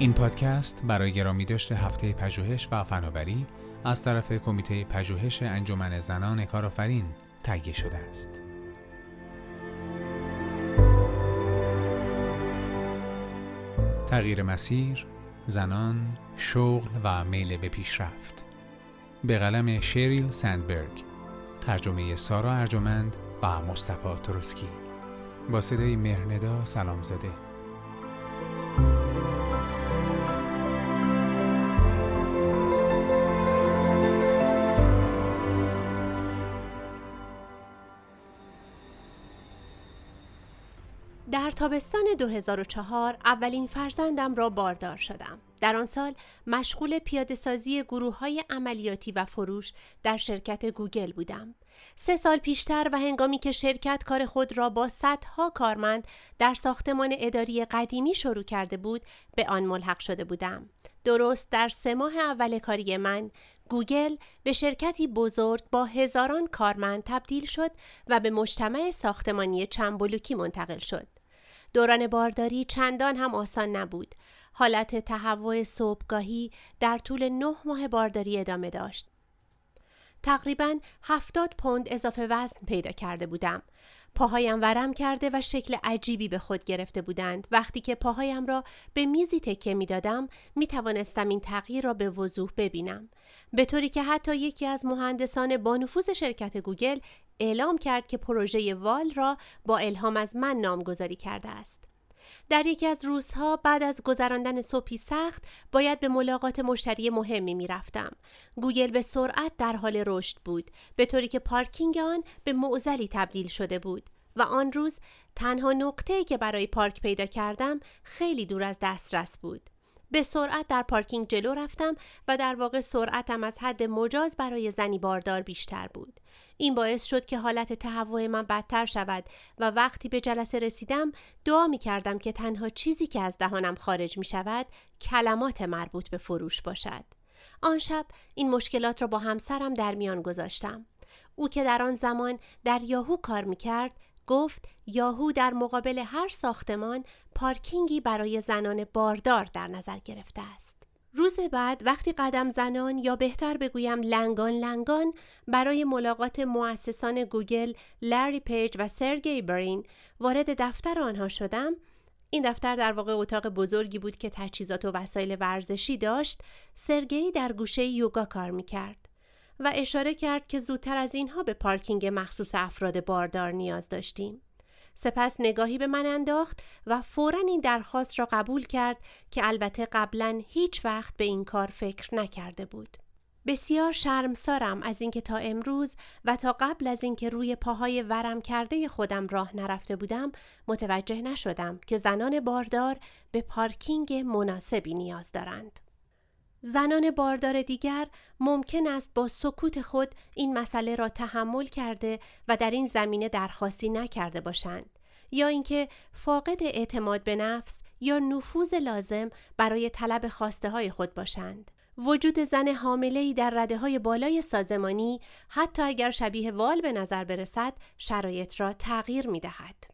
این پادکست برای گرامی داشته هفته پژوهش و فناوری از طرف کمیته پژوهش انجمن زنان کارآفرین تهیه شده است. تغییر مسیر، زنان، شغل و میل به پیشرفت. به قلم شریل سندبرگ ترجمه سارا ارجمند و مصطفی تروسکی. با صدای مهرندا سلام زده. تابستان 2004 اولین فرزندم را باردار شدم. در آن سال مشغول پیاده سازی گروه های عملیاتی و فروش در شرکت گوگل بودم. سه سال پیشتر و هنگامی که شرکت کار خود را با صدها کارمند در ساختمان اداری قدیمی شروع کرده بود به آن ملحق شده بودم. درست در سه ماه اول کاری من گوگل به شرکتی بزرگ با هزاران کارمند تبدیل شد و به مجتمع ساختمانی چند بلوکی منتقل شد. دوران بارداری چندان هم آسان نبود. حالت تهوع صبحگاهی در طول نه ماه بارداری ادامه داشت. تقریبا هفتاد پوند اضافه وزن پیدا کرده بودم. پاهایم ورم کرده و شکل عجیبی به خود گرفته بودند. وقتی که پاهایم را به میزی تکه می دادم می توانستم این تغییر را به وضوح ببینم. به طوری که حتی یکی از مهندسان با نفوذ شرکت گوگل اعلام کرد که پروژه وال را با الهام از من نامگذاری کرده است. در یکی از روزها بعد از گذراندن صبحی سخت باید به ملاقات مشتری مهمی می رفتم. گوگل به سرعت در حال رشد بود به طوری که پارکینگ آن به معضلی تبدیل شده بود و آن روز تنها نقطه‌ای که برای پارک پیدا کردم خیلی دور از دسترس بود. به سرعت در پارکینگ جلو رفتم و در واقع سرعتم از حد مجاز برای زنی باردار بیشتر بود. این باعث شد که حالت تهوع من بدتر شود و وقتی به جلسه رسیدم دعا می کردم که تنها چیزی که از دهانم خارج می شود کلمات مربوط به فروش باشد. آن شب این مشکلات را با همسرم در میان گذاشتم. او که در آن زمان در یاهو کار می کرد گفت یاهو در مقابل هر ساختمان پارکینگی برای زنان باردار در نظر گرفته است. روز بعد وقتی قدم زنان یا بهتر بگویم لنگان لنگان برای ملاقات مؤسسان گوگل، لری پیج و سرگی برین وارد دفتر آنها شدم این دفتر در واقع اتاق بزرگی بود که تجهیزات و وسایل ورزشی داشت سرگی در گوشه یوگا کار می‌کرد و اشاره کرد که زودتر از اینها به پارکینگ مخصوص افراد باردار نیاز داشتیم سپس نگاهی به من انداخت و فورا این درخواست را قبول کرد که البته قبلا هیچ وقت به این کار فکر نکرده بود. بسیار شرمسارم از اینکه تا امروز و تا قبل از اینکه روی پاهای ورم کرده خودم راه نرفته بودم متوجه نشدم که زنان باردار به پارکینگ مناسبی نیاز دارند. زنان باردار دیگر ممکن است با سکوت خود این مسئله را تحمل کرده و در این زمینه درخواستی نکرده باشند یا اینکه فاقد اعتماد به نفس یا نفوذ لازم برای طلب خواسته های خود باشند. وجود زن حامله در رده های بالای سازمانی حتی اگر شبیه وال به نظر برسد شرایط را تغییر می دهد.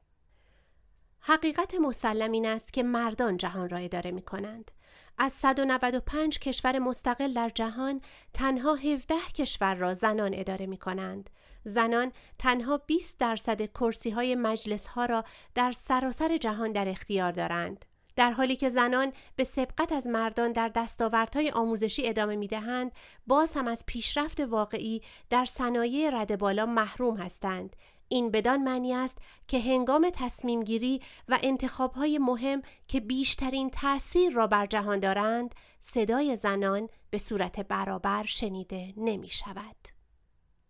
حقیقت مسلم این است که مردان جهان را اداره می کنند. از 195 کشور مستقل در جهان تنها 17 کشور را زنان اداره می کنند. زنان تنها 20 درصد کرسی های مجلس ها را در سراسر جهان در اختیار دارند. در حالی که زنان به سبقت از مردان در دستاوردهای آموزشی ادامه می دهند، باز هم از پیشرفت واقعی در صنایع رد بالا محروم هستند. این بدان معنی است که هنگام تصمیم گیری و انتخاب های مهم که بیشترین تأثیر را بر جهان دارند، صدای زنان به صورت برابر شنیده نمی شود.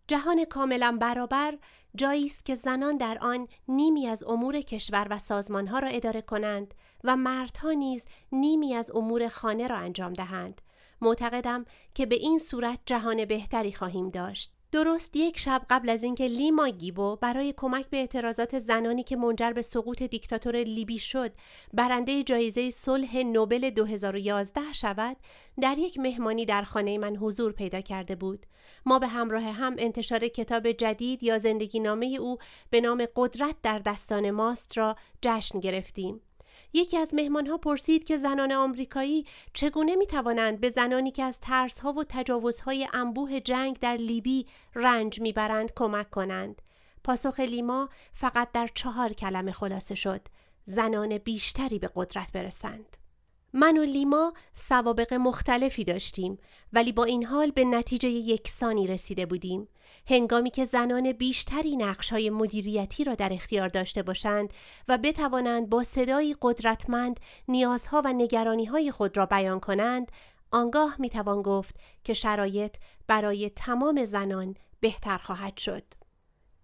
جهان کاملا برابر جایی است که زنان در آن نیمی از امور کشور و سازمانها را اداره کنند و مردها نیز نیمی از امور خانه را انجام دهند. معتقدم که به این صورت جهان بهتری خواهیم داشت. درست یک شب قبل از اینکه لیما گیبو برای کمک به اعتراضات زنانی که منجر به سقوط دیکتاتور لیبی شد برنده جایزه صلح نوبل 2011 شود در یک مهمانی در خانه من حضور پیدا کرده بود. ما به همراه هم انتشار کتاب جدید یا زندگی نامه او به نام قدرت در دستان ماست را جشن گرفتیم. یکی از مهمانها پرسید که زنان آمریکایی چگونه می توانند به زنانی که از ترسها و تجاوزهای انبوه جنگ در لیبی رنج می‌برند کمک کنند. پاسخ لیما فقط در چهار کلمه خلاصه شد. زنان بیشتری به قدرت برسند. من و لیما سوابق مختلفی داشتیم ولی با این حال به نتیجه یکسانی رسیده بودیم. هنگامی که زنان بیشتری نقشهای مدیریتی را در اختیار داشته باشند و بتوانند با صدایی قدرتمند نیازها و نگرانیهای خود را بیان کنند، آنگاه می‌توان گفت که شرایط برای تمام زنان بهتر خواهد شد.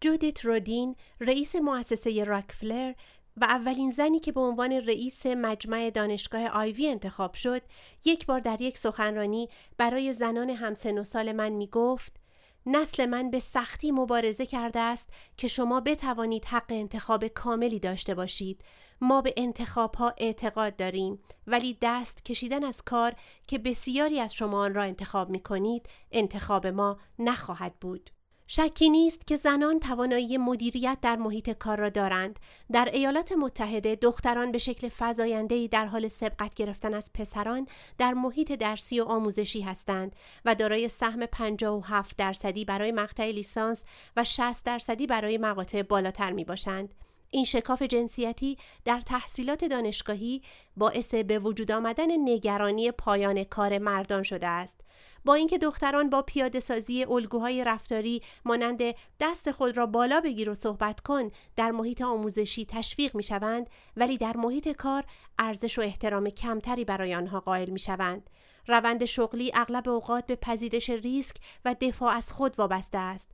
جودیت رودین رئیس مؤسسه راکفلر و اولین زنی که به عنوان رئیس مجمع دانشگاه آیوی انتخاب شد یک بار در یک سخنرانی برای زنان همسن و سال من می گفت نسل من به سختی مبارزه کرده است که شما بتوانید حق انتخاب کاملی داشته باشید. ما به انتخاب ها اعتقاد داریم ولی دست کشیدن از کار که بسیاری از شما آن را انتخاب می کنید انتخاب ما نخواهد بود. شکی نیست که زنان توانایی مدیریت در محیط کار را دارند. در ایالات متحده دختران به شکل فزاینده‌ای در حال سبقت گرفتن از پسران در محیط درسی و آموزشی هستند و دارای سهم 57 درصدی برای مقطع لیسانس و 60 درصدی برای مقاطع بالاتر می باشند. این شکاف جنسیتی در تحصیلات دانشگاهی باعث به وجود آمدن نگرانی پایان کار مردان شده است. با اینکه دختران با پیاده سازی الگوهای رفتاری مانند دست خود را بالا بگیر و صحبت کن در محیط آموزشی تشویق می شوند ولی در محیط کار ارزش و احترام کمتری برای آنها قائل می شوند. روند شغلی اغلب اوقات به پذیرش ریسک و دفاع از خود وابسته است.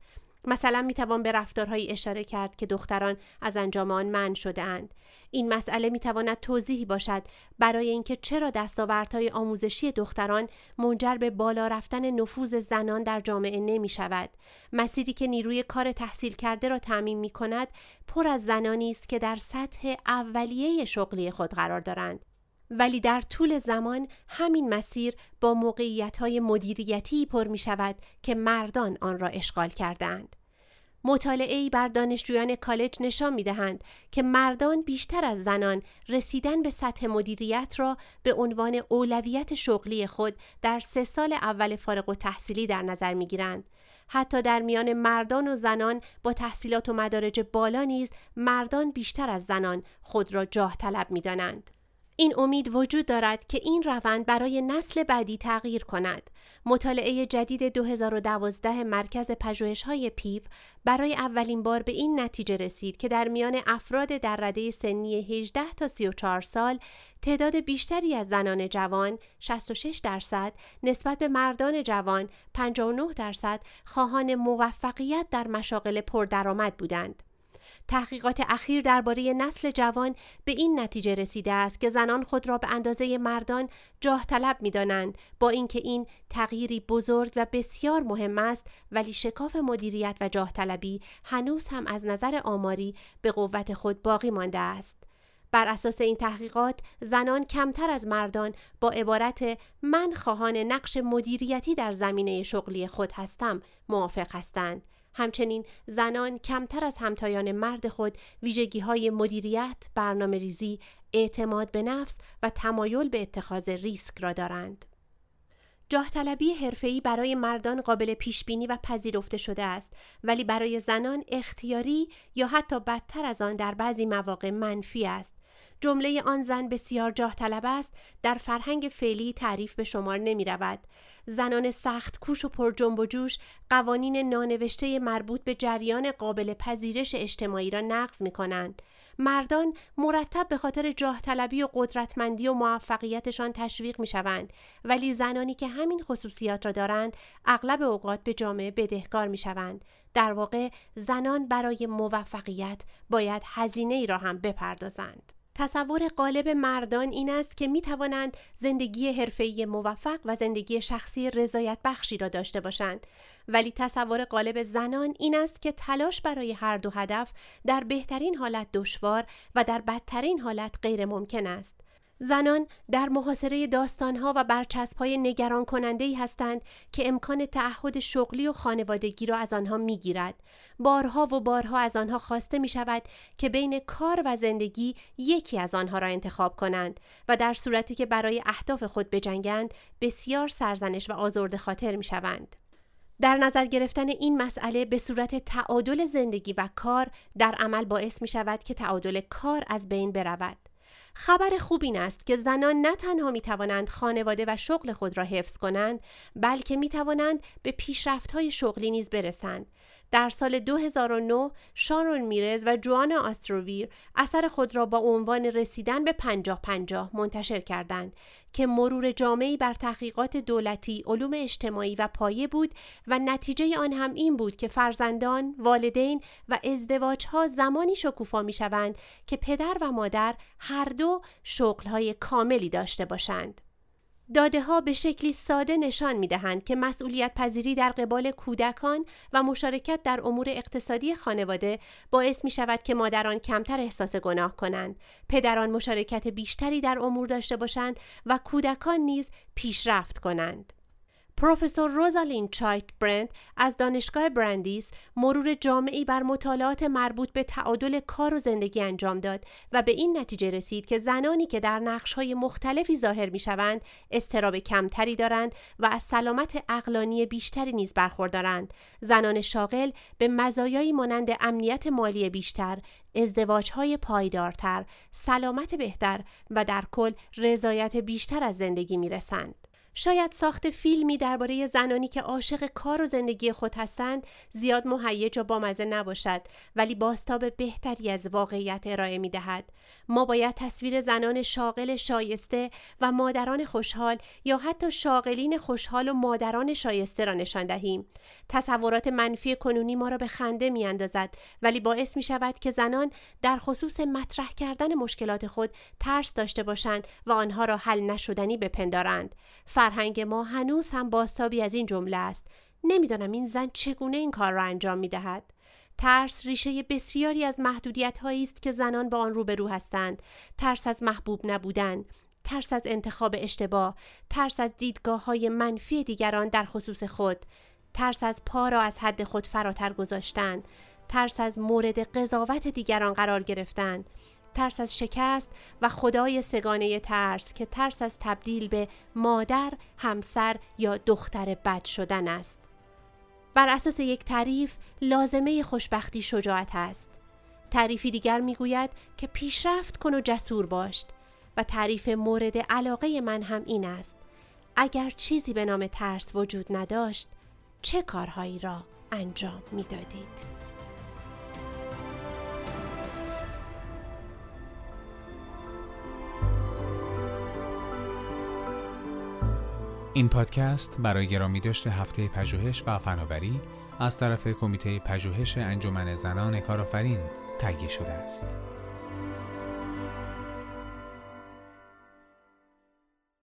مثلا می توان به رفتارهایی اشاره کرد که دختران از انجام آن من شده اند. این مسئله می تواند توضیحی باشد برای اینکه چرا دستاوردهای آموزشی دختران منجر به بالا رفتن نفوذ زنان در جامعه نمی شود. مسیری که نیروی کار تحصیل کرده را تعمین می کند پر از زنانی است که در سطح اولیه شغلی خود قرار دارند. ولی در طول زمان همین مسیر با موقعیت های مدیریتی پر می شود که مردان آن را اشغال کردند. مطالعه بر دانشجویان کالج نشان می دهند که مردان بیشتر از زنان رسیدن به سطح مدیریت را به عنوان اولویت شغلی خود در سه سال اول فارغ و تحصیلی در نظر می گیرند. حتی در میان مردان و زنان با تحصیلات و مدارج بالا نیز مردان بیشتر از زنان خود را جاه طلب می دانند. این امید وجود دارد که این روند برای نسل بعدی تغییر کند. مطالعه جدید 2012 مرکز پژوهش‌های پیو برای اولین بار به این نتیجه رسید که در میان افراد در رده سنی 18 تا 34 سال تعداد بیشتری از زنان جوان 66 درصد نسبت به مردان جوان 59 درصد خواهان موفقیت در مشاغل پردرآمد بودند. تحقیقات اخیر درباره نسل جوان به این نتیجه رسیده است که زنان خود را به اندازه مردان جاه طلب می دانند با اینکه این تغییری بزرگ و بسیار مهم است ولی شکاف مدیریت و جاه طلبی هنوز هم از نظر آماری به قوت خود باقی مانده است. بر اساس این تحقیقات زنان کمتر از مردان با عبارت من خواهان نقش مدیریتی در زمینه شغلی خود هستم موافق هستند همچنین زنان کمتر از همتایان مرد خود ویژگی های مدیریت، برنامه ریزی، اعتماد به نفس و تمایل به اتخاذ ریسک را دارند. جاه طلبی حرفه‌ای برای مردان قابل پیش بینی و پذیرفته شده است ولی برای زنان اختیاری یا حتی بدتر از آن در بعضی مواقع منفی است جمله آن زن بسیار جاه طلب است در فرهنگ فعلی تعریف به شمار نمی رود. زنان سخت کوش و پر جنب و جوش قوانین نانوشته مربوط به جریان قابل پذیرش اجتماعی را نقض می کنند. مردان مرتب به خاطر جاه طلبی و قدرتمندی و موفقیتشان تشویق می شوند ولی زنانی که همین خصوصیات را دارند اغلب اوقات به جامعه بدهکار می شوند. در واقع زنان برای موفقیت باید هزینه ای را هم بپردازند. تصور غالب مردان این است که می توانند زندگی حرفه‌ای موفق و زندگی شخصی رضایت بخشی را داشته باشند ولی تصور غالب زنان این است که تلاش برای هر دو هدف در بهترین حالت دشوار و در بدترین حالت غیر ممکن است زنان در محاصره داستانها و برچسبهای نگران کننده ای هستند که امکان تعهد شغلی و خانوادگی را از آنها می گیرد. بارها و بارها از آنها خواسته می شود که بین کار و زندگی یکی از آنها را انتخاب کنند و در صورتی که برای اهداف خود بجنگند بسیار سرزنش و آزرده خاطر می شوند. در نظر گرفتن این مسئله به صورت تعادل زندگی و کار در عمل باعث می شود که تعادل کار از بین برود. خبر خوب این است که زنان نه تنها می توانند خانواده و شغل خود را حفظ کنند بلکه می توانند به پیشرفت های شغلی نیز برسند. در سال 2009 شارون میرز و جوانا آستروویر اثر خود را با عنوان رسیدن به پنجاه پنجاه منتشر کردند که مرور جامعی بر تحقیقات دولتی، علوم اجتماعی و پایه بود و نتیجه آن هم این بود که فرزندان، والدین و ازدواجها زمانی شکوفا می شوند که پدر و مادر هر دو شغلهای کاملی داشته باشند. داده ها به شکلی ساده نشان می دهند که مسئولیت پذیری در قبال کودکان و مشارکت در امور اقتصادی خانواده باعث می شود که مادران کمتر احساس گناه کنند، پدران مشارکت بیشتری در امور داشته باشند و کودکان نیز پیشرفت کنند. پروفسور روزالین چایت برند از دانشگاه برندیس مرور جامعی بر مطالعات مربوط به تعادل کار و زندگی انجام داد و به این نتیجه رسید که زنانی که در نقشهای مختلفی ظاهر می شوند استراب کمتری دارند و از سلامت اقلانی بیشتری نیز برخوردارند. زنان شاغل به مزایایی مانند امنیت مالی بیشتر، ازدواجهای پایدارتر، سلامت بهتر و در کل رضایت بیشتر از زندگی می رسند. شاید ساخت فیلمی درباره زنانی که عاشق کار و زندگی خود هستند زیاد مهیج و بامزه نباشد ولی باستاب بهتری از واقعیت ارائه می دهد. ما باید تصویر زنان شاغل شایسته و مادران خوشحال یا حتی شاغلین خوشحال و مادران شایسته را نشان دهیم. تصورات منفی کنونی ما را به خنده می اندازد ولی باعث می شود که زنان در خصوص مطرح کردن مشکلات خود ترس داشته باشند و آنها را حل نشدنی بپندارند. فرهنگ ما هنوز هم باستابی از این جمله است. نمی‌دانم این زن چگونه این کار را انجام می دهد. ترس ریشه بسیاری از محدودیت هایی است که زنان با آن روبرو هستند. ترس از محبوب نبودن ترس از انتخاب اشتباه ترس از دیدگاه های منفی دیگران در خصوص خود ترس از پا را از حد خود فراتر گذاشتن ترس از مورد قضاوت دیگران قرار گرفتن. ترس از شکست و خدای سگانه ترس که ترس از تبدیل به مادر، همسر یا دختر بد شدن است. بر اساس یک تعریف لازمه خوشبختی شجاعت است. تعریفی دیگر می‌گوید که پیشرفت کن و جسور باش و تعریف مورد علاقه من هم این است. اگر چیزی به نام ترس وجود نداشت چه کارهایی را انجام می‌دادید؟ این پادکست برای گرامی داشت هفته پژوهش و فناوری از طرف کمیته پژوهش انجمن زنان کارآفرین تهیه شده است.